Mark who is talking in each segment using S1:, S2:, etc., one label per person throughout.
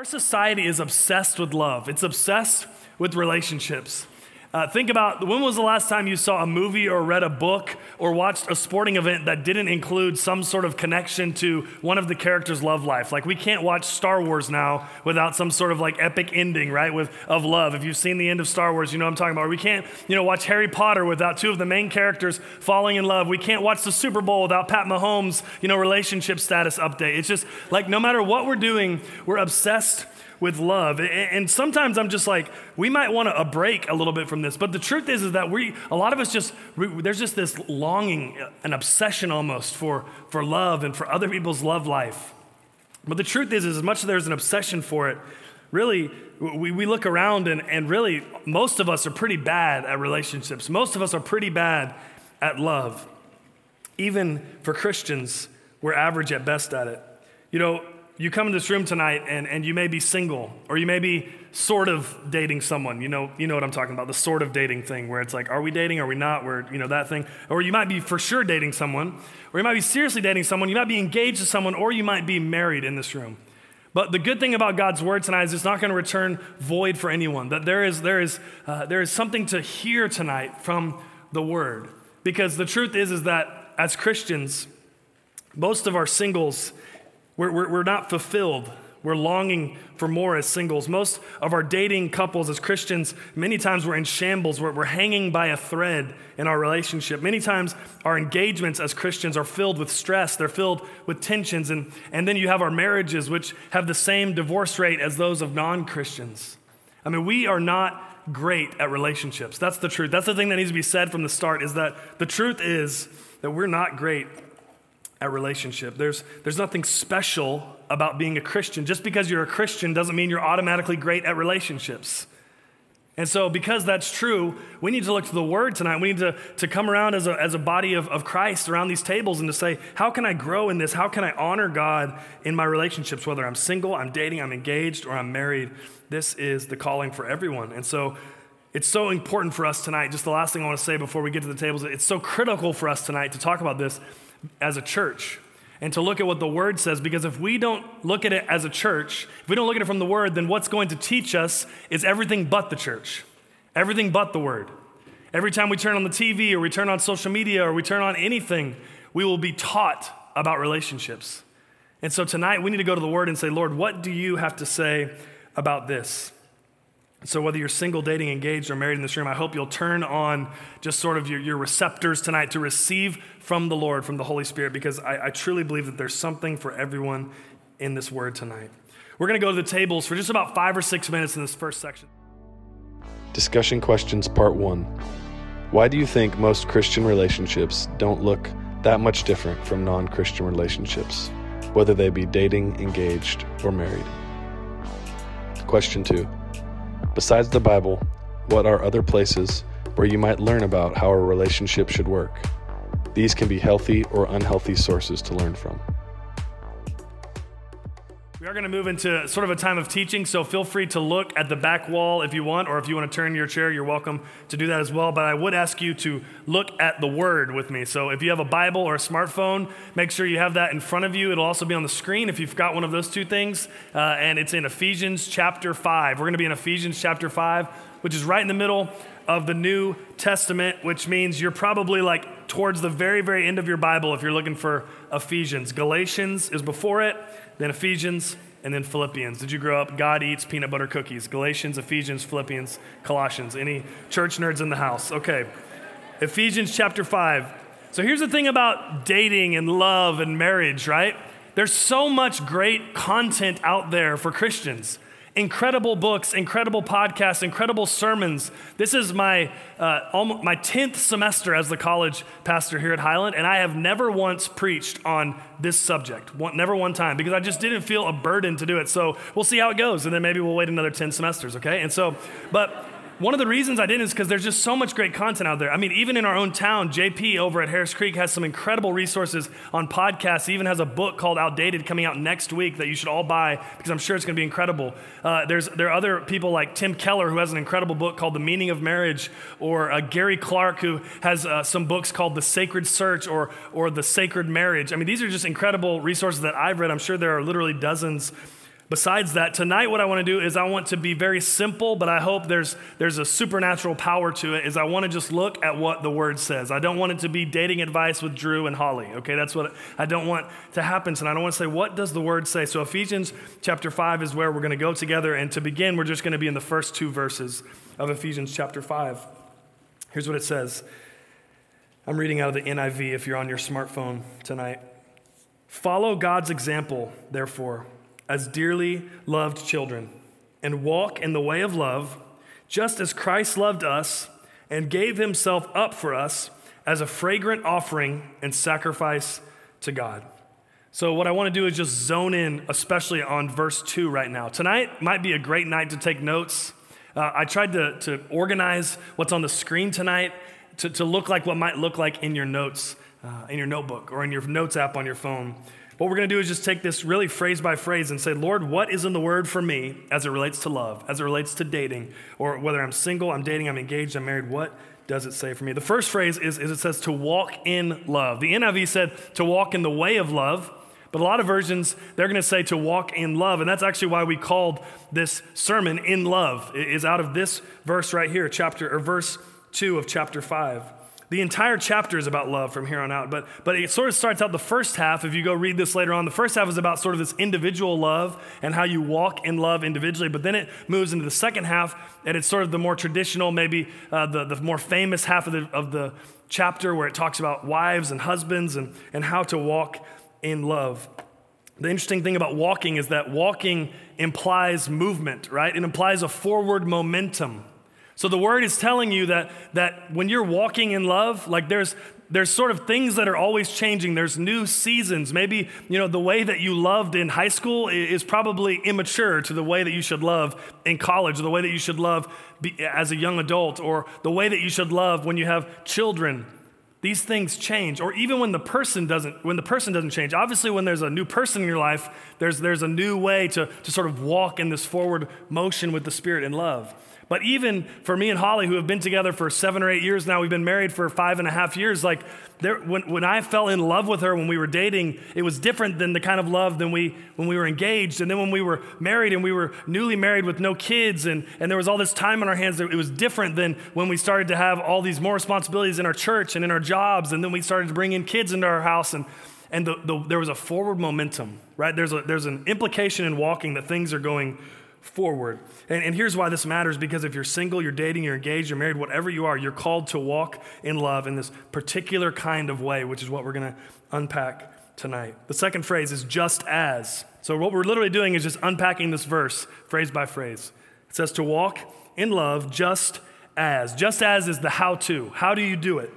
S1: Our society is obsessed with love, it's obsessed with relationships. Uh, think about when was the last time you saw a movie or read a book or watched a sporting event that didn't include some sort of connection to one of the characters' love life? Like we can't watch Star Wars now without some sort of like epic ending, right? With of love. If you've seen the end of Star Wars, you know what I'm talking about. We can't, you know, watch Harry Potter without two of the main characters falling in love. We can't watch the Super Bowl without Pat Mahomes, you know, relationship status update. It's just like no matter what we're doing, we're obsessed with love. And sometimes I'm just like, we might want to uh, break a little bit from this. But the truth is, is that we, a lot of us just, there's just this longing, uh, an obsession almost for, for love and for other people's love life. But the truth is, is as much as there's an obsession for it, really, we, we look around and, and really, most of us are pretty bad at relationships. Most of us are pretty bad at love. Even for Christians, we're average at best at it. You know, you come in this room tonight and, and you may be single or you may be sort of dating someone. You know you know what i'm talking about the sort of dating thing where it's like are we dating? Are we not? Where you know that thing. Or you might be for sure dating someone or you might be seriously dating someone. You might be engaged to someone or you might be married in this room. But the good thing about god's word tonight is it's not going to return void for anyone that there is there is uh, there is something to hear tonight from the word. Because the truth is is that as christians most of our singles we're, we're, we're not fulfilled. We're longing for more as singles. Most of our dating couples as Christians, many times we're in shambles. We're, we're hanging by a thread in our relationship. Many times our engagements as Christians are filled with stress, they're filled with tensions. And, and then you have our marriages, which have the same divorce rate as those of non Christians. I mean, we are not great at relationships. That's the truth. That's the thing that needs to be said from the start is that the truth is that we're not great at relationship. There's, there's nothing special about being a Christian. Just because you're a Christian doesn't mean you're automatically great at relationships. And so, because that's true, we need to look to the Word tonight. We need to, to come around as a, as a body of, of Christ around these tables and to say, how can I grow in this? How can I honor God in my relationships, whether I'm single, I'm dating, I'm engaged, or I'm married? This is the calling for everyone. And so, it's so important for us tonight. Just the last thing I want to say before we get to the tables, it's so critical for us tonight to talk about this as a church and to look at what the word says because if we don't look at it as a church, if we don't look at it from the word, then what's going to teach us is everything but the church, everything but the word. Every time we turn on the TV or we turn on social media or we turn on anything, we will be taught about relationships. And so tonight we need to go to the word and say, Lord, what do you have to say about this? So, whether you're single, dating, engaged, or married in this room, I hope you'll turn on just sort of your, your receptors tonight to receive from the Lord, from the Holy Spirit, because I, I truly believe that there's something for everyone in this word tonight. We're going to go to the tables for just about five or six minutes in this first section.
S2: Discussion questions, part one. Why do you think most Christian relationships don't look that much different from non Christian relationships, whether they be dating, engaged, or married? Question two. Besides the Bible, what are other places where you might learn about how a relationship should work? These can be healthy or unhealthy sources to learn from.
S1: We are going to move into sort of a time of teaching, so feel free to look at the back wall if you want, or if you want to turn your chair, you're welcome to do that as well. But I would ask you to look at the Word with me. So if you have a Bible or a smartphone, make sure you have that in front of you. It'll also be on the screen if you've got one of those two things. Uh, and it's in Ephesians chapter 5. We're going to be in Ephesians chapter 5, which is right in the middle of the New Testament, which means you're probably like towards the very, very end of your Bible if you're looking for Ephesians. Galatians is before it then Ephesians, and then Philippians. Did you grow up? God eats peanut butter cookies. Galatians, Ephesians, Philippians, Colossians. Any church nerds in the house? Okay. Ephesians chapter 5. So here's the thing about dating and love and marriage, right? There's so much great content out there for Christians incredible books, incredible podcasts, incredible sermons. This is my, uh, almost, my 10th semester as the college pastor here at Highland, and I have never once preached on this subject, one, never one time, because I just didn't feel a burden to do it. So we'll see how it goes, and then maybe we'll wait another 10 semesters, okay? And so, but one of the reasons I didn't is because there's just so much great content out there. I mean, even in our own town, JP over at Harris Creek has some incredible resources on podcasts. He even has a book called Outdated coming out next week that you should all buy because I'm sure it's going to be incredible. Uh, there's, there are other people like Tim Keller who has an incredible book called The Meaning of Marriage, or uh, Gary Clark who has uh, some books called The Sacred Search or, or The Sacred Marriage. I mean, these are just incredible resources that I've read. I'm sure there are literally dozens Besides that, tonight what I want to do is I want to be very simple, but I hope there's, there's a supernatural power to it, is I want to just look at what the word says. I don't want it to be dating advice with Drew and Holly, okay? That's what I don't want to happen tonight. I don't want to say, what does the word say? So Ephesians chapter 5 is where we're going to go together, and to begin, we're just going to be in the first two verses of Ephesians chapter 5. Here's what it says. I'm reading out of the NIV if you're on your smartphone tonight. Follow God's example, therefore as dearly loved children and walk in the way of love, just as Christ loved us and gave himself up for us as a fragrant offering and sacrifice to God. So, what I want to do is just zone in, especially on verse 2 right now. Tonight might be a great night to take notes. Uh, I tried to, to organize what's on the screen tonight to, to look like what might look like in your notes, uh, in your notebook, or in your notes app on your phone. What we're going to do is just take this really phrase by phrase and say, Lord, what is in the word for me as it relates to love, as it relates to dating, or whether I'm single, I'm dating, I'm engaged, I'm married, what does it say for me? The first phrase is, is it says to walk in love. The NIV said to walk in the way of love. But a lot of versions, they're going to say to walk in love. And that's actually why we called this sermon In Love, it is out of this verse right here, chapter or verse 2 of chapter 5. The entire chapter is about love from here on out, but, but it sort of starts out the first half. If you go read this later on, the first half is about sort of this individual love and how you walk in love individually, but then it moves into the second half, and it's sort of the more traditional, maybe uh, the, the more famous half of the, of the chapter where it talks about wives and husbands and, and how to walk in love. The interesting thing about walking is that walking implies movement, right? It implies a forward momentum. So the word is telling you that, that when you're walking in love, like there's, there's sort of things that are always changing. There's new seasons. Maybe, you know, the way that you loved in high school is probably immature to the way that you should love in college, or the way that you should love as a young adult, or the way that you should love when you have children. These things change, or even when the person doesn't, when the person doesn't change. Obviously, when there's a new person in your life, there's, there's a new way to, to sort of walk in this forward motion with the Spirit in love. But even for me and Holly, who have been together for seven or eight years now, we've been married for five and a half years. Like, there, when, when I fell in love with her when we were dating, it was different than the kind of love than we when we were engaged. And then when we were married and we were newly married with no kids, and, and there was all this time on our hands, it was different than when we started to have all these more responsibilities in our church and in our jobs. And then we started to bring in kids into our house. And, and the, the, there was a forward momentum, right? There's, a, there's an implication in walking that things are going forward. And, and, here's why this matters because if you're single, you're dating, you're engaged, you're married, whatever you are, you're called to walk in love in this particular kind of way, which is what we're going to unpack tonight. The second phrase is just as. So, what we're literally doing is just unpacking this verse phrase by phrase. It says to walk in love just as. Just as is the how to. How do you do it?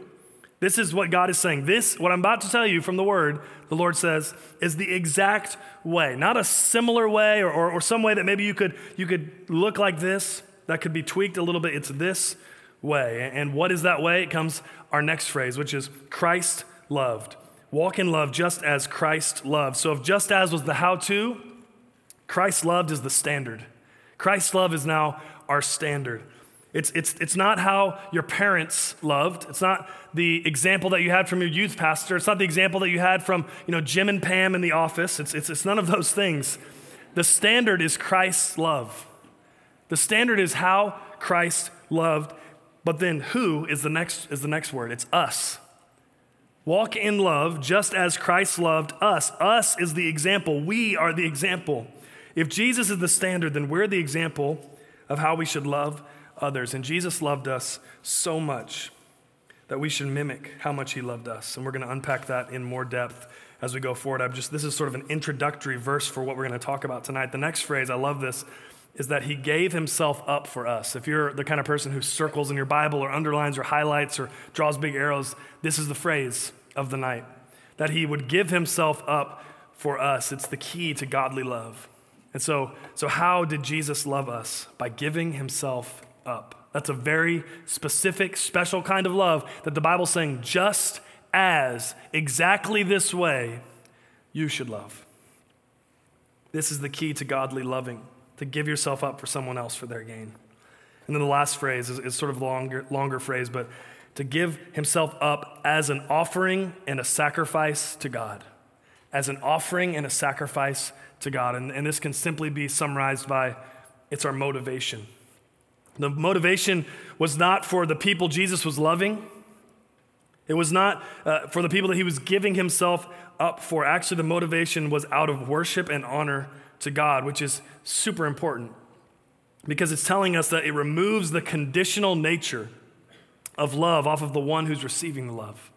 S1: This is what God is saying. This, what I'm about to tell you from the word, the Lord says, is the exact way. Not a similar way or, or, or, some way that maybe you could, you could look like this, that could be tweaked a little bit. It's this way. And what is that way? It comes our next phrase, which is Christ loved. Walk in love just as Christ loved. So if just as was the how to, Christ loved is the standard. Christ's love is now our standard. It's, it's, it's not how your parents loved. It's not the example that you had from your youth pastor. It's not the example that you had from you know, Jim and Pam in the office. It's, it's, it's none of those things. The standard is Christ's love. The standard is how Christ loved. But then who is the next, is the next word? It's us. Walk in love just as Christ loved us. Us is the example. We are the example. If Jesus is the standard, then we're the example of how we should love others. And Jesus loved us so much that we should mimic how much he loved us. And we're going to unpack that in more depth as we go forward. I'm just this is sort of an introductory verse for what we're going to talk about tonight. The next phrase, I love this, is that he gave himself up for us. If you're the kind of person who circles in your Bible or underlines or highlights or draws big arrows, this is the phrase of the night. That he would give himself up for us. It's the key to godly love. And so, so how did Jesus love us? By giving himself up. That's a very specific, special kind of love that the Bible's saying, just as exactly this way you should love. This is the key to godly loving, to give yourself up for someone else for their gain. And then the last phrase is, is sort of longer, longer phrase, but to give himself up as an offering and a sacrifice to God. as an offering and a sacrifice to God. And, and this can simply be summarized by it's our motivation. The motivation was not for the people Jesus was loving. It was not uh, for the people that he was giving himself up for. Actually, the motivation was out of worship and honor to God, which is super important because it's telling us that it removes the conditional nature of love off of the one who's receiving the love.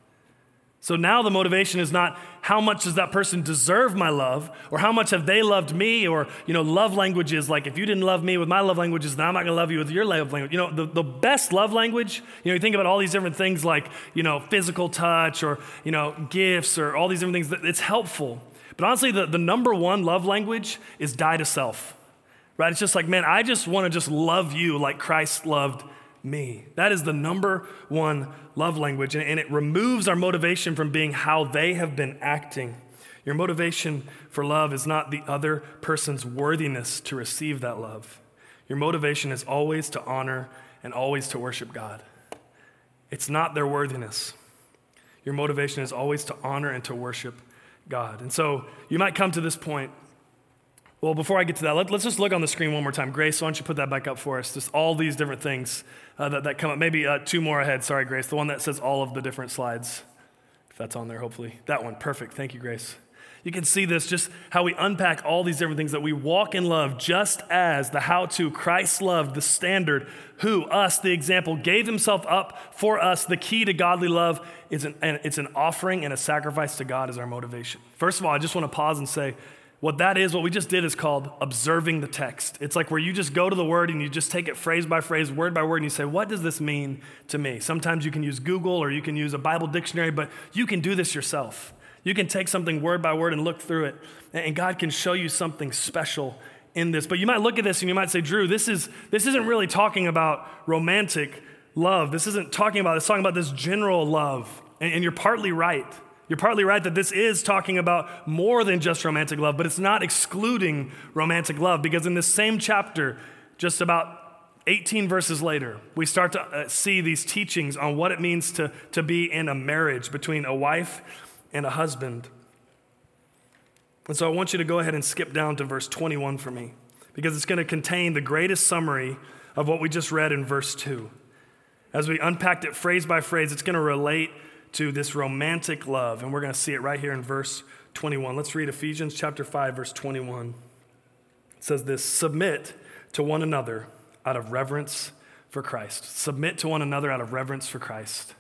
S1: So now the motivation is not how much does that person deserve my love or how much have they loved me or, you know, love languages like if you didn't love me with my love languages, then I'm not going to love you with your love language. You know, the, the best love language, you know, you think about all these different things like, you know, physical touch or, you know, gifts or all these different things, it's helpful. But honestly, the, the number one love language is die to self, right? It's just like, man, I just want to just love you like Christ loved me. That is the number one love language, and it removes our motivation from being how they have been acting. Your motivation for love is not the other person's worthiness to receive that love. Your motivation is always to honor and always to worship God. It's not their worthiness. Your motivation is always to honor and to worship God. And so you might come to this point well, before I get to that, let, us just look on the screen one more time. Grace, why don't you put that back up for us? Just all these different things uh, that, that come up. Maybe uh, two more ahead. Sorry, Grace. The one that says all of the different slides. If that's on there, hopefully. That one. Perfect. Thank you, Grace. You can see this, just how we unpack all these different things that we walk in love, just as the how to Christ loved, the standard, who, us, the example, gave himself up for us. The key to godly love is an, it's an offering and a sacrifice to God as our motivation. First of all, I just want to pause and say, what that is, what we just did is called observing the text. It's like where you just go to the word and you just take it phrase by phrase, word by word, and you say, What does this mean to me? Sometimes you can use Google or you can use a Bible dictionary, but you can do this yourself. You can take something word by word and look through it, and God can show you something special in this. But you might look at this and you might say, Drew, this, is, this isn't really talking about romantic love. This isn't talking about, it's talking about this general love. And, and you're partly right. You're partly right that this is talking about more than just romantic love, but it's not excluding romantic love because in this same chapter, just about 18 verses later, we start to uh, see these teachings on what it means to, to be in a marriage between a wife and a husband. And so I want you to go ahead and skip down to verse 21 for me because it's going to contain the greatest summary of what we just read in verse 2. As we unpacked it phrase by phrase, it's going to relate to this romantic love. And we're going to see it right here in verse 21. Let's read Ephesians chapter 5 verse 21. It says this, submit to one another out of reverence for Christ. Submit to one another out of reverence for Christ.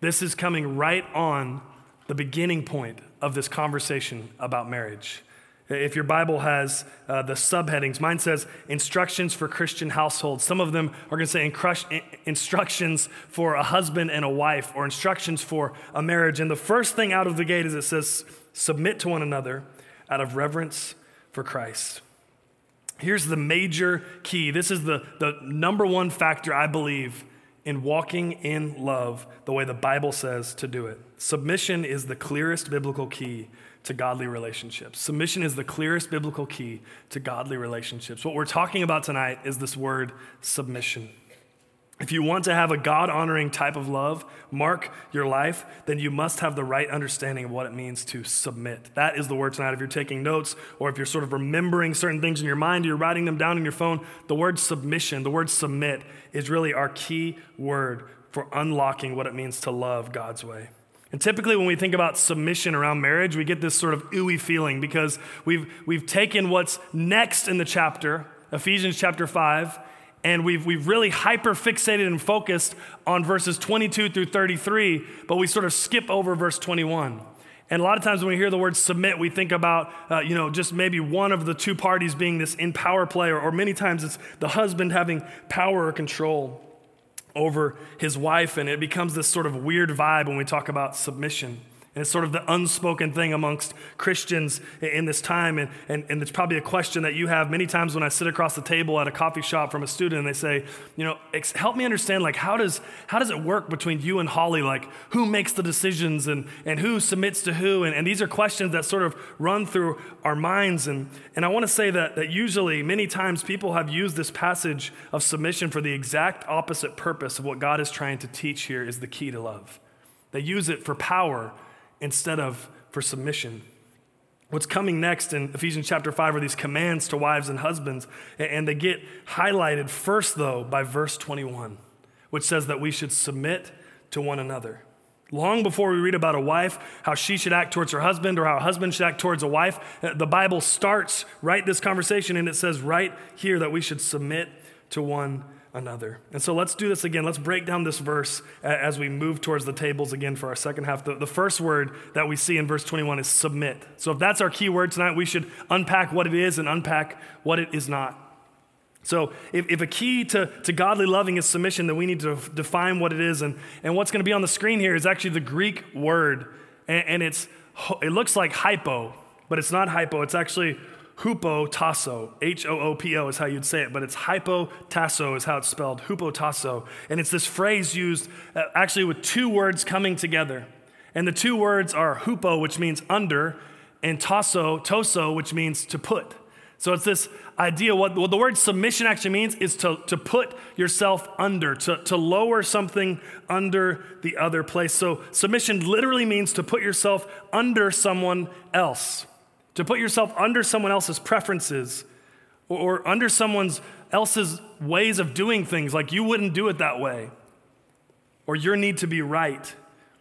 S1: This is coming right on the beginning point of this conversation about marriage. If your Bible has uh, the subheadings, mine says instructions for Christian households. Some of them are going to say instructions for a husband and a wife or instructions for a marriage. And the first thing out of the gate is it says submit to one another out of reverence for Christ. Here's the major key. This is the, the number one factor, I believe, in walking in love the way the Bible says to do it. Submission is the clearest biblical key to godly relationships. Submission is the clearest biblical key to godly relationships. What we're talking about tonight is this word submission. If you want to have a God honoring type of love mark your life, then you must have the right understanding of what it means to submit. That is the word tonight. If you're taking notes or if you're sort of remembering certain things in your mind, you're writing them down in your phone, the word submission, the word submit, is really our key word for unlocking what it means to love God's way. And typically, when we think about submission around marriage, we get this sort of ooey feeling because we've, we've taken what's next in the chapter, Ephesians chapter 5, and we've, we've really hyper fixated and focused on verses 22 through 33, but we sort of skip over verse 21. And a lot of times when we hear the word submit, we think about, uh, you know, just maybe one of the two parties being this in power play, or, or many times it's the husband having power or control over his wife, and it becomes this sort of weird vibe when we talk about submission. And it's sort of the unspoken thing amongst Christians in this time. And, and, and it's probably a question that you have many times when I sit across the table at a coffee shop from a student and they say, you know, help me understand, like, how does, how does it work between you and Holly? Like, who makes the decisions and, and who submits to who? And, and these are questions that sort of run through our minds. And, and I want to say that, that usually, many times, people have used this passage of submission for the exact opposite purpose of what God is trying to teach here is the key to love. They use it for power instead of for submission. What's coming next in Ephesians chapter 5 are these commands to wives and husbands, and they get highlighted first, though, by verse 21, which says that we should submit to one another. Long before we read about a wife, how she should act towards her husband or how a husband should act towards a wife, uh, the Bible starts right this conversation and it says right here that we should submit to one another. And so let's do this again. Let's break down this verse as we move towards the tables again for our second half. The, the first word that we see in verse 21 is submit. So if that's our key word tonight, we should unpack what it is and unpack what it is not. So, if, if a key to, to godly loving is submission, then we need to define what it is. And, and what's going to be on the screen here is actually the Greek word, and, and it's, it looks like hypo, but it's not hypo. It's actually hupotasso. H O O P O is how you'd say it, but it's hypotasso is how it's spelled, hupotasso. And it's this phrase used uh, actually with two words coming together. And the two words are hupo, which means under, and tasso, toso, which means to put. So it's this idea, what, what the word submission actually means is to, to put yourself under, to, to lower something under the other place. So submission literally means to put yourself under someone else, to put yourself under someone else's preferences or, or under someone else's ways of doing things, like you wouldn't do it that way, or your need to be right.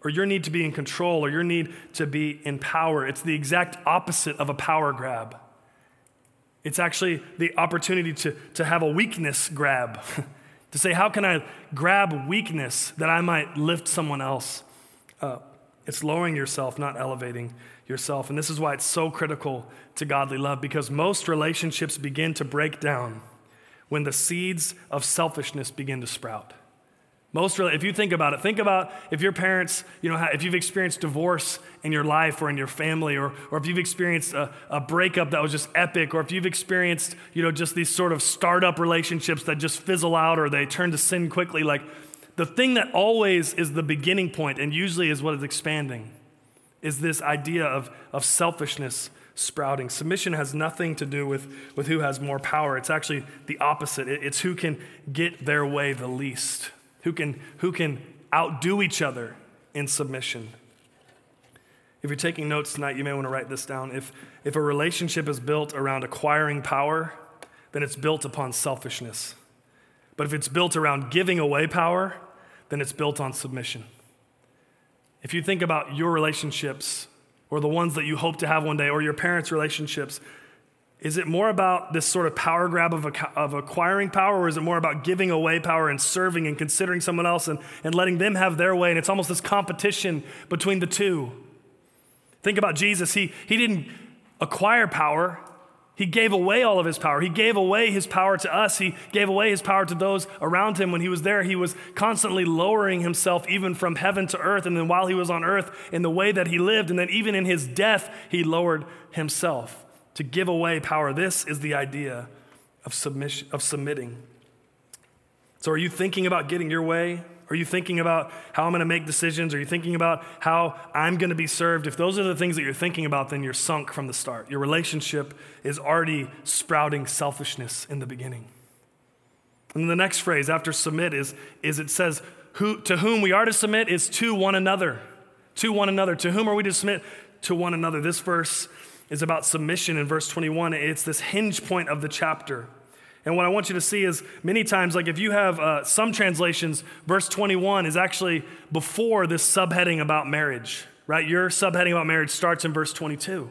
S1: Or your need to be in control, or your need to be in power. It's the exact opposite of a power grab. It's actually the opportunity to, to have a weakness grab, to say, How can I grab weakness that I might lift someone else up? It's lowering yourself, not elevating yourself. And this is why it's so critical to godly love, because most relationships begin to break down when the seeds of selfishness begin to sprout. Most if you think about it, think about if your parents, you know, if you've experienced divorce in your life or in your family, or, or if you've experienced a, a breakup that was just epic, or if you've experienced, you know, just these sort of startup relationships that just fizzle out or they turn to sin quickly, like the thing that always is the beginning point and usually is what is expanding is this idea of, of selfishness sprouting. Submission has nothing to do with, with who has more power. It's actually the opposite. It, it's who can get their way the least who can, who can outdo each other in submission. If you're taking notes tonight, you may want to write this down. If, if a relationship is built around acquiring power, then it's built upon selfishness. But if it's built around giving away power, then it's built on submission. If you think about your relationships or the ones that you hope to have one day or your parents' relationships, is it more about this sort of power grab of, of acquiring power, or is it more about giving away power and serving and considering someone else and, and letting them have their way? And it's almost this competition between the two. Think about Jesus. He, he didn't acquire power, he gave away all of his power. He gave away his power to us. He gave away his power to those around him. When he was there, he was constantly lowering himself even from heaven to earth. And then while he was on earth, in the way that he lived, and then even in his death, he lowered himself to give away power. This is the idea of, submission, of submitting. So, are you thinking about getting your way? Are you thinking about how I'm going to make decisions? Are you thinking about how I'm going to be served? If those are the things that you're thinking about, then you're sunk from the start. Your relationship is already sprouting selfishness in the beginning. And the next phrase after submit is, is it says, Who, to whom we are to submit is to one another. To one another. To whom are we to submit? To one another. This verse is about submission in verse 21. It's this hinge point of the chapter. And what I want you to see is many times, like if you have uh, some translations, verse 21 is actually before this subheading about marriage, right? Your subheading about marriage starts in verse 22.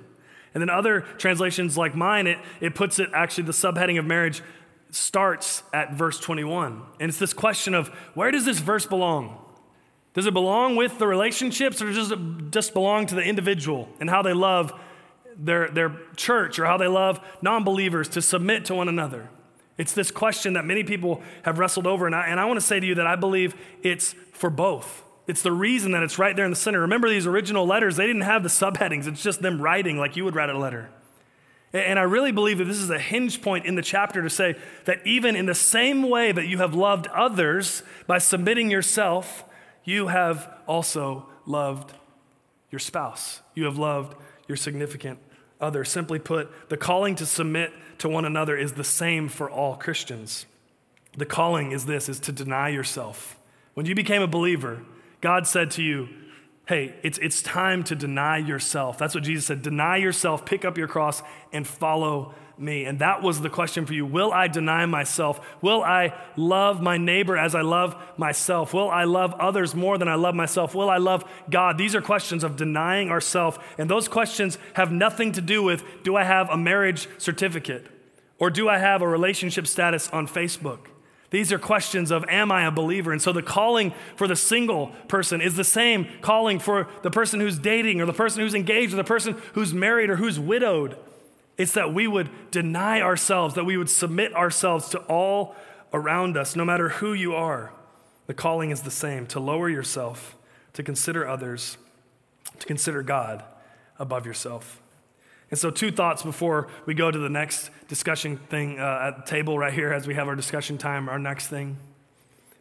S1: And then other translations like mine, it, it puts it actually, the subheading of marriage starts at verse 21. And it's this question of where does this verse belong? Does it belong with the relationships or does it just belong to the individual and how they love their, their church or how they love non believers to submit to one another. It's this question that many people have wrestled over. And I, and I want to say to you that I believe it's for both. It's the reason that it's right there in the center. Remember these original letters, they didn't have the subheadings, it's just them writing like you would write a letter. And I really believe that this is a hinge point in the chapter to say that even in the same way that you have loved others by submitting yourself, you have also loved your spouse. You have loved your significant other. Simply put, the calling to submit to one another is the same for all Christians. The calling is this is to deny yourself. When you became a believer, God said to you, hey, it's, it's time to deny yourself. That's what Jesus said deny yourself, pick up your cross, and follow me. And that was the question for you. Will I deny myself? Will I love my neighbor as I love myself? Will I love others more than I love myself? Will I love God? These are questions of denying ourselves. And those questions have nothing to do with do I have a marriage certificate? Or do I have a relationship status on Facebook? These are questions of, am I a believer? And so the calling for the single person is the same calling for the person who's dating or the person who's engaged or the person who's married or who's widowed. It's that we would deny ourselves, that we would submit ourselves to all around us, no matter who you are. The calling is the same to lower yourself, to consider others, to consider God above yourself. And so, two thoughts before we go to the next discussion thing uh, at the table right here as we have our discussion time, our next thing.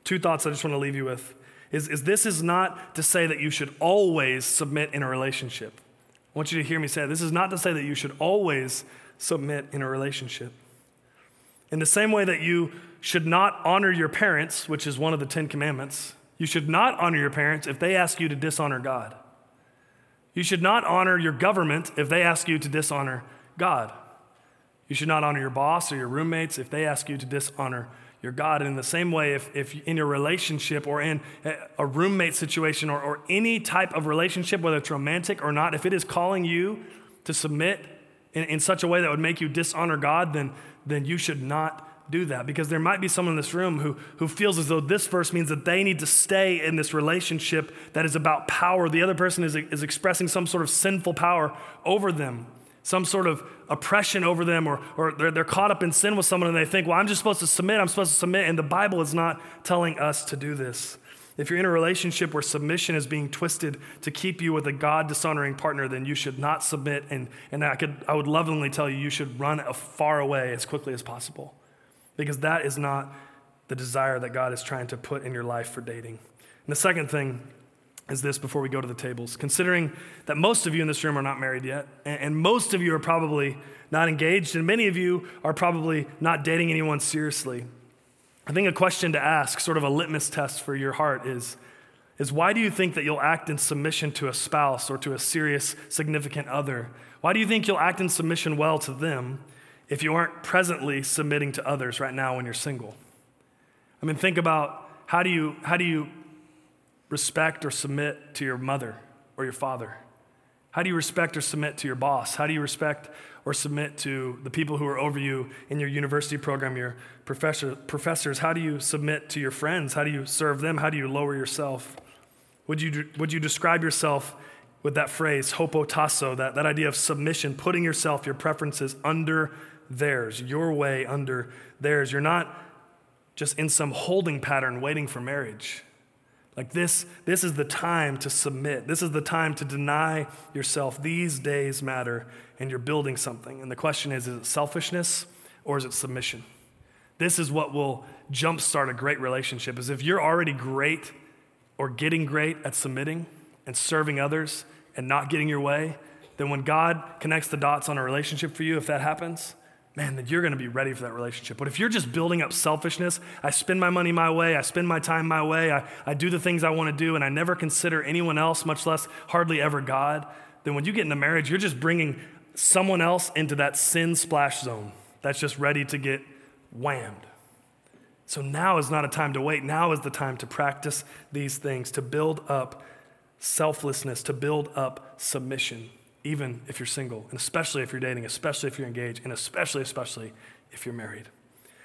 S1: Two thoughts I just want to leave you with is, is this is not to say that you should always submit in a relationship. I want you to hear me say this is not to say that you should always submit in a relationship. In the same way that you should not honor your parents, which is one of the Ten Commandments, you should not honor your parents if they ask you to dishonor God. You should not honor your government if they ask you to dishonor God. You should not honor your boss or your roommates if they ask you to dishonor your God. And in the same way, if, if in your relationship or in a roommate situation or, or any type of relationship, whether it's romantic or not, if it is calling you to submit in, in such a way that would make you dishonor God, then, then you should not do that because there might be someone in this room who, who feels as though this verse means that they need to stay in this relationship that is about power. The other person is, is expressing some sort of sinful power over them some sort of oppression over them, or, or they're, they're caught up in sin with someone and they think, well, I'm just supposed to submit, I'm supposed to submit. And the Bible is not telling us to do this. If you're in a relationship where submission is being twisted to keep you with a God dishonoring partner, then you should not submit. And, and I, could, I would lovingly tell you, you should run far away as quickly as possible. Because that is not the desire that God is trying to put in your life for dating. And the second thing is this before we go to the tables. Considering that most of you in this room are not married yet, and most of you are probably not engaged, and many of you are probably not dating anyone seriously, I think a question to ask, sort of a litmus test for your heart, is, is why do you think that you'll act in submission to a spouse or to a serious, significant other? Why do you think you'll act in submission well to them if you aren't presently submitting to others right now when you're single? I mean, think about how do you, how do you respect or submit to your mother or your father? How do you respect or submit to your boss? How do you respect or submit to the people who are over you in your university program, your professor, professors? How do you submit to your friends? How do you serve them? How do you lower yourself? Would you, would you describe yourself with that phrase, hupotasso, that, that idea of submission, putting yourself, your preferences under theirs, your way under theirs? You're not just in some holding pattern waiting for marriage. Like this, this is the time to submit. This is the time to deny yourself. These days matter, and you're building something. And the question is is it selfishness or is it submission? This is what will jumpstart a great relationship. Is if you're already great or getting great at submitting and serving others and not getting your way, then when God connects the dots on a relationship for you, if that happens, man, then you're going to be ready for that relationship. But if you're just building up selfishness, I spend my money my way, I spend my time my way, I, I do the things I want to do, and I never consider anyone else, much less hardly ever God, then when you get into marriage, you're just bringing someone else into that sin splash zone that's just ready to get whammed. So now is not a time to wait. Now is the time to practice these things, to build up selflessness, to build up submission even if you're single, and especially if you're dating, especially if you're engaged, and especially, especially if you're married.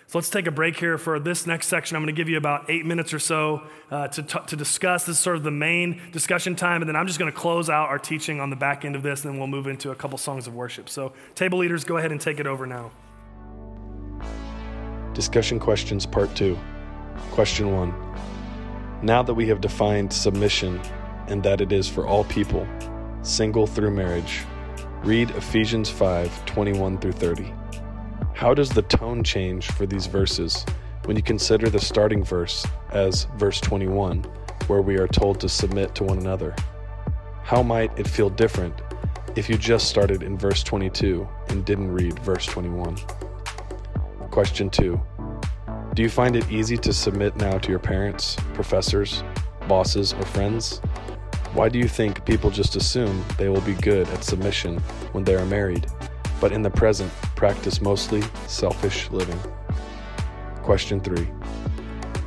S1: So let's take a break here for this next section. I'm going to give you about eight minutes or so uh, to, t- to discuss. This is sort of the main discussion time, and then I'm just going to close out our teaching on the back end of this, and then we'll move into a couple songs of worship. So, table leaders, go ahead and take it over now.
S2: Discussion questions, part two. Question one Now that we have defined submission and that it is for all people, single through marriage. Read Ephesians 5 21 through 30. How does the tone change for these verses when you consider the starting verse as verse 21, where we are told to submit to one another? How might it feel different if you just started in verse 22 and didn't read verse 21? Question 2 Do you find it easy to submit now to your parents, professors, bosses, or friends? Why do you think people just assume they will be good at submission when they are married, but in the present practice mostly selfish living? Question 3.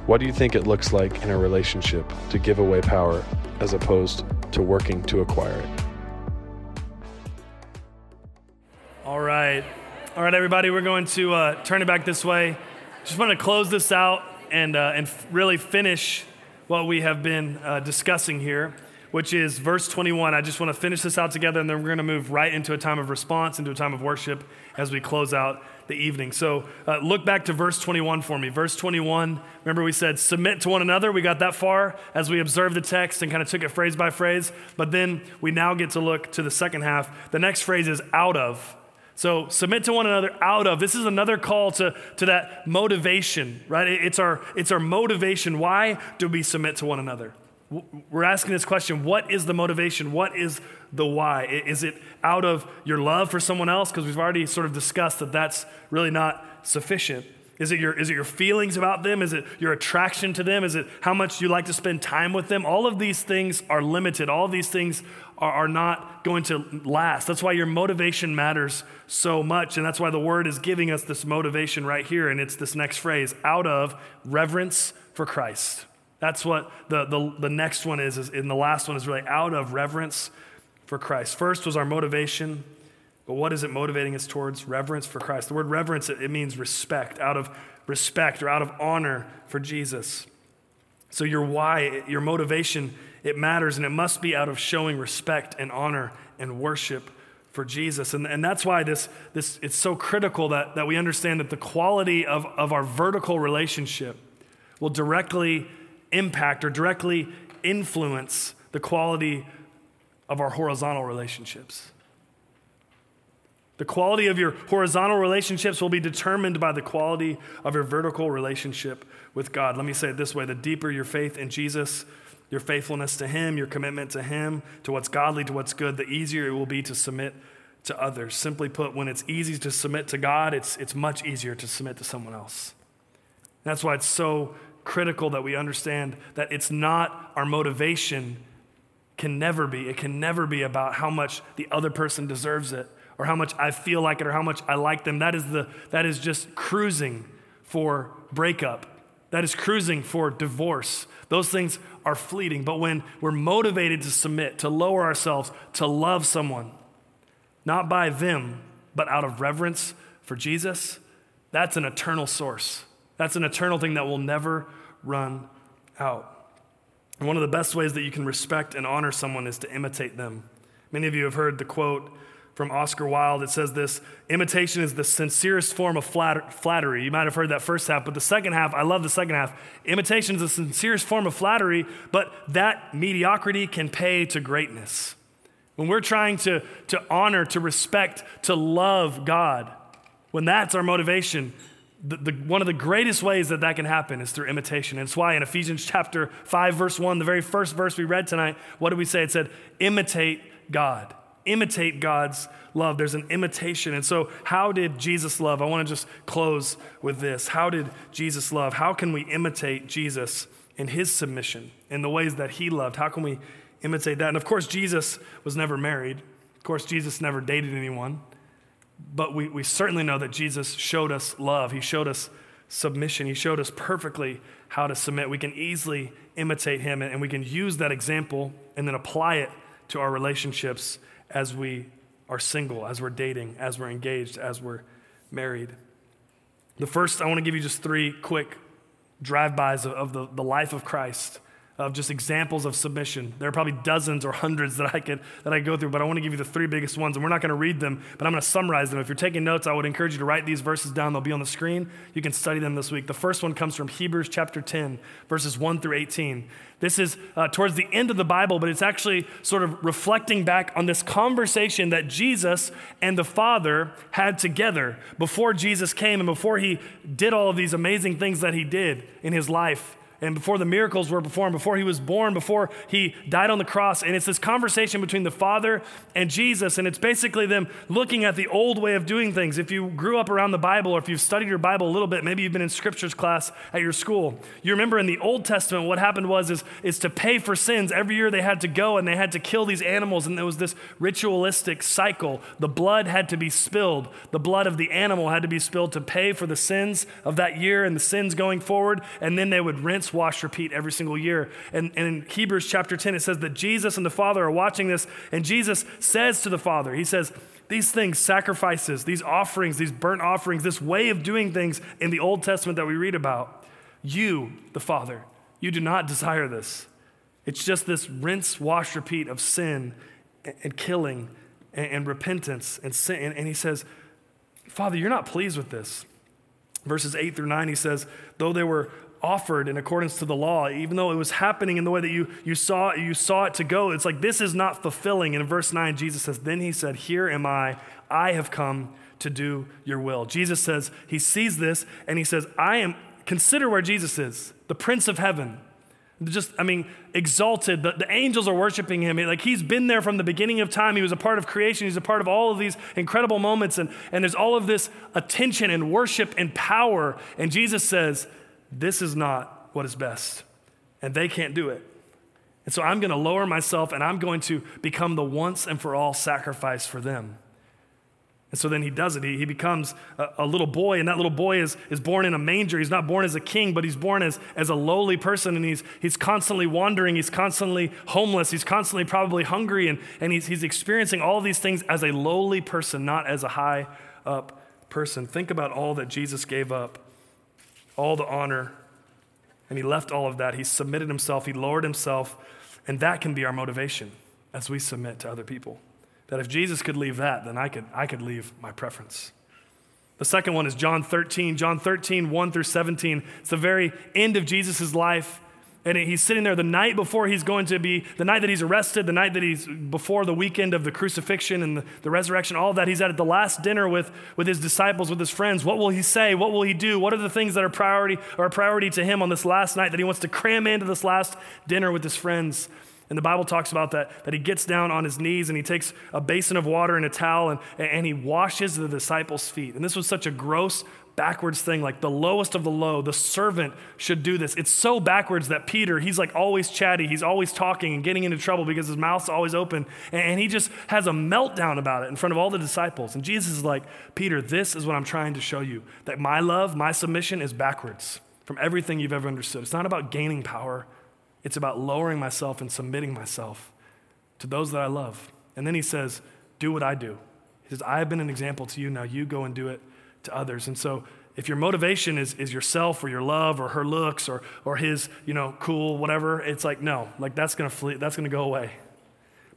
S2: What do you think it looks like in a relationship to give away power as opposed to working to acquire it?
S1: All right. All right, everybody, we're going to uh, turn it back this way. Just want to close this out and, uh, and really finish what we have been uh, discussing here which is verse 21. I just want to finish this out together, and then we're going to move right into a time of response, into a time of worship as we close out the evening. So uh, look back to verse 21 for me. Verse 21, remember we said submit to one another. We got that far as we observed the text and kind of took it phrase by phrase. But then we now get to look to the second half. The next phrase is out of. So submit to one another out of. This is another call to, to that motivation, right? It's our, it's our motivation. Why do we submit to one another? We're asking this question what is the motivation? What is the why? Is it out of your love for someone else? Because we've already sort of discussed that that's really not sufficient. Is it, your, is it your feelings about them? Is it your attraction to them? Is it how much you like to spend time with them? All of these things are limited. All of these things are, are not going to last. That's why your motivation matters so much. And that's why the word is giving us this motivation right here. And it's this next phrase out of reverence for Christ. That's what the, the, the next one is, is, and the last one is really out of reverence for Christ. First was our motivation, but what is it motivating us towards? Reverence for Christ. The word reverence, it, it means respect, out of respect or out of honor for Jesus. So your why, your motivation, it matters, and it must be out of showing respect and honor and worship for Jesus. And, and that's why this, this, it's so critical that, that we understand that the quality of, of our vertical relationship will directly impact or directly influence the quality of our horizontal relationships. The quality of your horizontal relationships will be determined by the quality of your vertical relationship with God. Let me say it this way the deeper your faith in Jesus, your faithfulness to Him, your commitment to Him, to what's godly, to what's good, the easier it will be to submit to others. Simply put, when it's easy to submit to God, it's, it's much easier to submit to someone else. That's why it's so critical that we understand that it's not our motivation can never be. It can never be about how much the other person deserves it or how much I feel like it or how much I like them. That is the that is just cruising for breakup. That is cruising for divorce. Those things are fleeting. But when we're motivated to submit to lower ourselves to love someone not by them but out of reverence for Jesus that's an eternal source that's an eternal thing that will never run out. And one of the best ways that you can respect and honor someone is to imitate them. Many of you have heard the quote from Oscar Wilde. It says this imitation is the sincerest form of flattery. You might have heard that first half, but the second half, I love the second half. Imitation is the sincerest form of flattery, but that mediocrity can pay to greatness. When we're trying to, to honor, to respect, to love God, when that's our motivation, the, the, one of the greatest ways that that can happen is through imitation. And it's why in Ephesians chapter 5, verse 1, the very first verse we read tonight, what did we say? It said, imitate God. Imitate God's love. There's an imitation. And so, how did Jesus love? I want to just close with this. How did Jesus love? How can we imitate Jesus in his submission, in the ways that he loved? How can we imitate that? And of course, Jesus was never married. Of course, Jesus never dated anyone. But we, we certainly know that Jesus showed us love. He showed us submission. He showed us perfectly how to submit. We can easily imitate him and we can use that example and then apply it to our relationships as we are single, as we're dating, as we're engaged, as we're married. The first, I want to give you just three quick drive-bys of, of the, the life of Christ of just examples of submission. There are probably dozens or hundreds that I could that I go through, but I want to give you the three biggest ones, and we're not going to read them, but I'm going to summarize them. If you're taking notes, I would encourage you to write these verses down. They'll be on the screen. You can study them this week. The first one comes from Hebrews chapter 10, verses 1 through 18. This is uh, towards the end of the Bible, but it's actually sort of reflecting back on this conversation that Jesus and the Father had together before Jesus came and before he did all of these amazing things that he did in his life and before the miracles were performed, before he was born, before he died on the cross. And it's this conversation between the Father and Jesus. And it's basically them looking at the old way of doing things. If you grew up around the Bible or if you've studied your Bible a little bit, maybe you've been in scriptures class at your school. You remember in the Old Testament, what happened was is, is to pay for sins. Every year they had to go and they had to kill these animals. And there was this ritualistic cycle. The blood had to be spilled. The blood of the animal had to be spilled to pay for the sins of that year and the sins going forward. And then they would rinse wash, repeat every single year. And, and in Hebrews chapter 10, it says that Jesus and the Father are watching this, and Jesus says to the Father, He says, these things, sacrifices, these offerings, these burnt offerings, this way of doing things in the Old Testament that we read about, you, the Father, you do not desire this. It's just this rinse, wash, repeat of sin and killing and, repentance and sin. And he says, Father, you're not pleased with this. Verses 8 through 9, he says, though they were offered in accordance to the law, even though it was happening in the way that you, you, saw, you saw it to go. It's like this is not fulfilling. And in verse 9, Jesus says, Then he said, Here am I, I have come to do your will. Jesus says, He sees this and he says, I am, consider where Jesus is, the Prince of Heaven. Just, I mean, exalted. The, the angels are worshiping him. Like he's been there from the beginning of time. He was a part of creation. He's a part of all of these incredible moments. And, and there's all of this attention and worship and power. And Jesus says, this is not what is best. And they can't do it. And so I'm going to lower myself and I'm going to become the once and for all sacrifice for them. And so then he does it. He, he becomes a, a, little boy, and that little boy is, is born in a manger. He's not born as a king, but he's born as, as a lowly person, and he's, he's constantly wandering. He's constantly homeless. He's constantly probably hungry, and, and he's, he's experiencing all these things as a lowly person, not as a high up person. Think about all that Jesus gave up all the honor, and he left all of that. He submitted himself, he lowered himself, and that can be our motivation as we submit to other people. That if Jesus could leave that, then I could, I could leave my preference. The second one is John 13. John 13, 1 through 17. It's the very end of Jesus' life. And he's sitting there the night before he's going to be, the night that he's arrested, the night that he's before the weekend of the crucifixion and the, the resurrection, all that. He's at the last dinner with, with his disciples, with his friends. What will he say? What will he do? What are the things that are priority or a priority to him on this last night that he wants to cram into this last dinner with his friends? And the Bible talks about that, that he gets down on his knees and he takes a basin of water and a towel and, and he washes the disciples' feet. And this was such a gross backwards thing, like the lowest of the low. The servant should do this. It's so backwards that Peter, he's like always chatty. He's always talking and getting into trouble because his mouth's always open. And he just has a meltdown about it in front of all the disciples. And Jesus is like, Peter, this is what I'm trying to show you that my love, my submission is backwards from everything you've ever understood. It's not about gaining power, it's about lowering myself and submitting myself to those that I love. And then he says, Do what I do. He says, I have been an example to you, now you go and do it to others. And so if your motivation is, is yourself or your love or her looks or, or his, you know, cool, whatever, it's like, no, like that's gonna flee, that's gonna go away.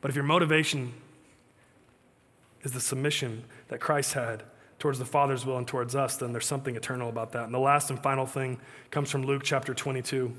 S1: But if your motivation is the submission that Christ had towards the Father's will and towards us, then there's something eternal about that. And the last and final thing comes from Luke chapter 22.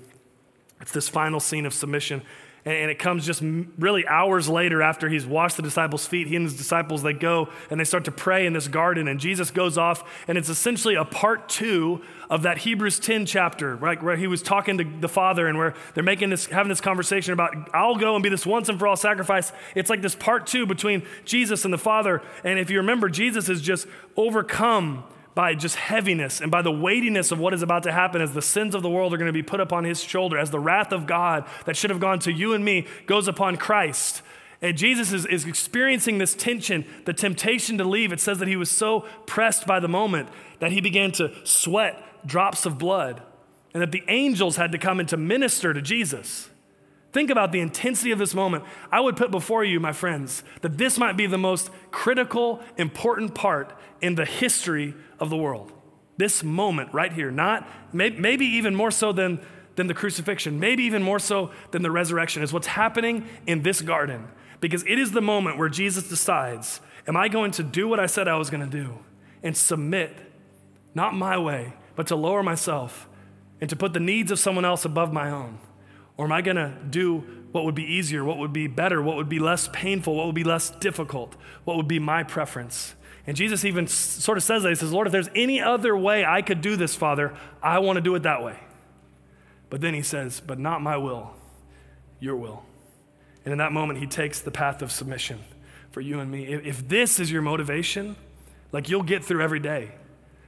S1: It's this final scene of submission. And it comes just really hours later after he's washed the disciples' feet. He and his disciples, they go and they start to pray in this garden. And Jesus goes off, and it's essentially a part two of that Hebrews 10 chapter, right, where he was talking to the Father and where they're making this, having this conversation about, I'll go and be this once and for all sacrifice. It's like this part two between Jesus and the Father. And if you remember, Jesus is just overcome by just heaviness and by the weightiness of what is about to happen as the sins of the world are going to be put upon his shoulder, as the wrath of God that should have gone to you and me goes upon Christ. And Jesus is, is experiencing this tension, the temptation to leave. It says that he was so pressed by the moment that he began to sweat drops of blood, and that the angels had to come in to minister to Jesus. Think about the intensity of this moment. I would put before you, my friends, that this might be the most critical, important part in the history of the world. This moment right here, not maybe even more so than, than the crucifixion, maybe even more so than the resurrection, is what's happening in this garden. Because it is the moment where Jesus decides, Am I going to do what I said I was going to do and submit, not my way, but to lower myself and to put the needs of someone else above my own? Or am I going to do what would be easier, what would be better, what would be less painful, what would be less difficult, what would be my preference? And Jesus even sort of says that. He says, Lord, if there's any other way I could do this, Father, I want to do it that way. But then he says, But not my will, your will. And in that moment, he takes the path of submission for you and me. If, if this is your motivation, like you'll get through every day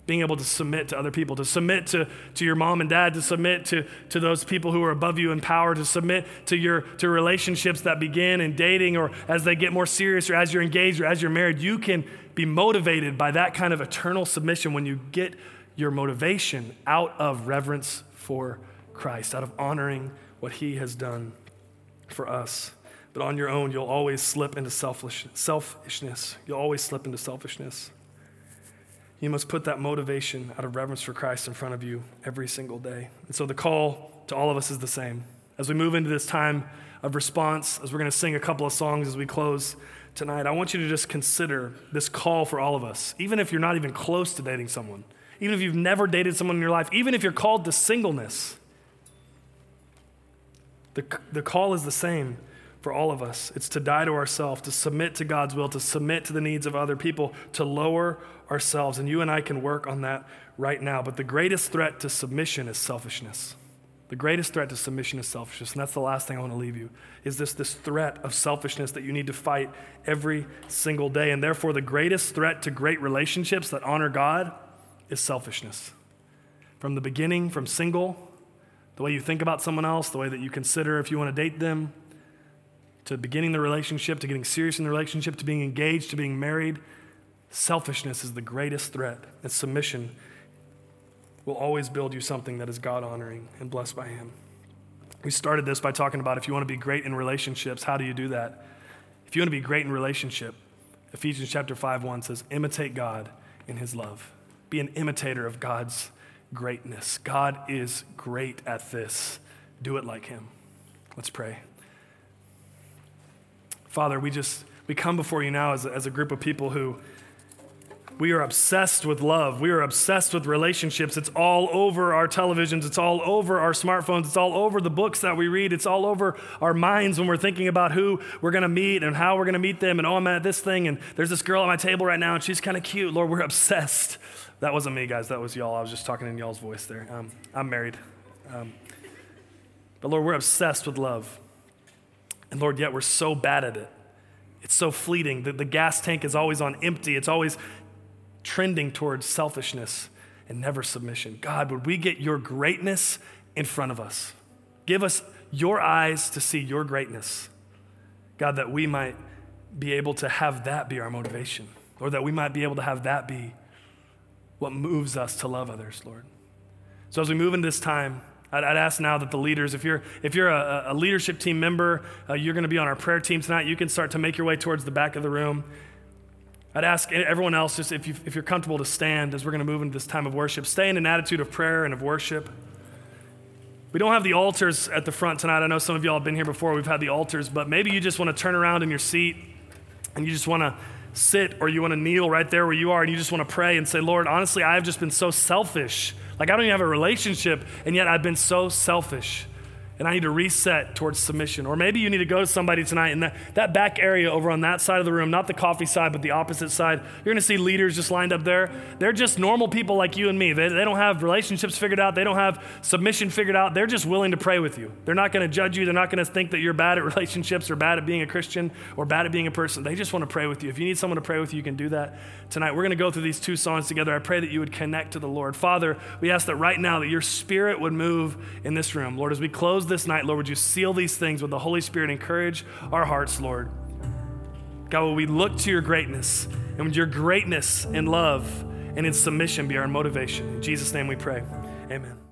S1: being able to submit to other people, to submit to, to your mom and dad, to submit to, to those people who are above you in power, to submit to your to relationships that begin in dating or as they get more serious or as you're engaged or as you're married. You can be motivated by that kind of eternal submission when you get your motivation out of reverence for Christ, out of honoring what he has done for us. But on your own, you'll always slip into selfish, selfishness. You'll always slip into selfishness. You must put that motivation out of reverence for Christ in front of you every single day. And so the call to all of us is the same. As we move into this time of response, as we're going to sing a couple of songs as we close tonight, I want you to just consider this call for all of us, even if you're not even close to dating someone, even if you've never dated someone in your life, even if you're called to singleness. The, the call is the same for all of us. It's to die to ourselves, to submit to God's will, to submit to the needs of other people, to lower ourselves. And you and I can work on that right now. But the greatest threat to submission is selfishness. The greatest threat to submission is selfishness. And that's the last thing I want to leave you is this, this threat of selfishness that you need to fight every single day. And therefore, the greatest threat to great relationships that honor God is selfishness. From the beginning, from single, the way you think about someone else, the way that you consider if you want to date them, to beginning the relationship, to getting serious in the relationship, to being engaged, to being married. Selfishness is the greatest threat, and submission will always build you something that is God honoring and blessed by Him. We started this by talking about if you want to be great in relationships, how do you do that? If you want to be great in relationship, Ephesians chapter 5 1 says, imitate God in His love. Be an imitator of God's greatness. God is great at this. Do it like Him. Let's pray. Father, we just, we come before you now as a, as a group of people who we are obsessed with love. We are obsessed with relationships. It's all over our televisions. It's all over our smartphones. It's all over the books that we read. It's all over our minds when we're thinking about who we're going to meet and how we're going to meet them. And oh, I'm at this thing. And there's this girl at my table right now and she's kind of cute. Lord, we're obsessed. That wasn't me, guys. That was y'all. I was just talking in y'all's voice there. Um, I'm married. Um, but Lord, we're obsessed with love. And Lord, yet we're so bad at it. It's so fleeting. The, the gas tank is always on empty, it's always trending towards selfishness and never submission. God, would we get your greatness in front of us? Give us your eyes to see your greatness. God, that we might be able to have that be our motivation, or that we might be able to have that be what moves us to love others, Lord. So as we move into this time, I'd, I'd, ask now that the leaders, if you're, if you're a, a leadership team member, uh, you're going to be on our prayer team tonight, you can start to make your way towards the back of the room. I'd ask everyone else, just if, you, if you're comfortable to stand as we're going to move into this time of worship, stay in an attitude of prayer and of worship. We don't have the altars at the front tonight. I know some of y'all have been here before. We've had the altars, but maybe you just want to turn around in your seat and you just want to sit or you want to kneel right there where you are and you just want to pray and say, Lord, honestly, I've just been so selfish. Like, I don't even have a relationship, and yet I've been so selfish and I need to reset towards submission. Or maybe you need to go to somebody tonight in that, that back area over on that side of the room, not the coffee side, but the opposite side. You're going to see leaders just lined up there. They're just normal people like you and me. They, they don't have relationships figured out, they don't have submission figured out. They're just willing to pray with you. They're not going to judge you, they're not going to think that you're bad at relationships or bad at being a Christian or bad at being a person. They just want to pray with you. If you need someone to pray with you, you can do that tonight. We're going to go through these two songs together. I pray that you would connect to the Lord. Father, we ask that right now that your spirit would move in this room. Lord, as we close this night, Lord, would you seal these things with the Holy Spirit. Encourage our hearts, Lord. God, will we look to your greatness and with your greatness in love and in submission be our motivation. In Jesus' name we pray. Amen.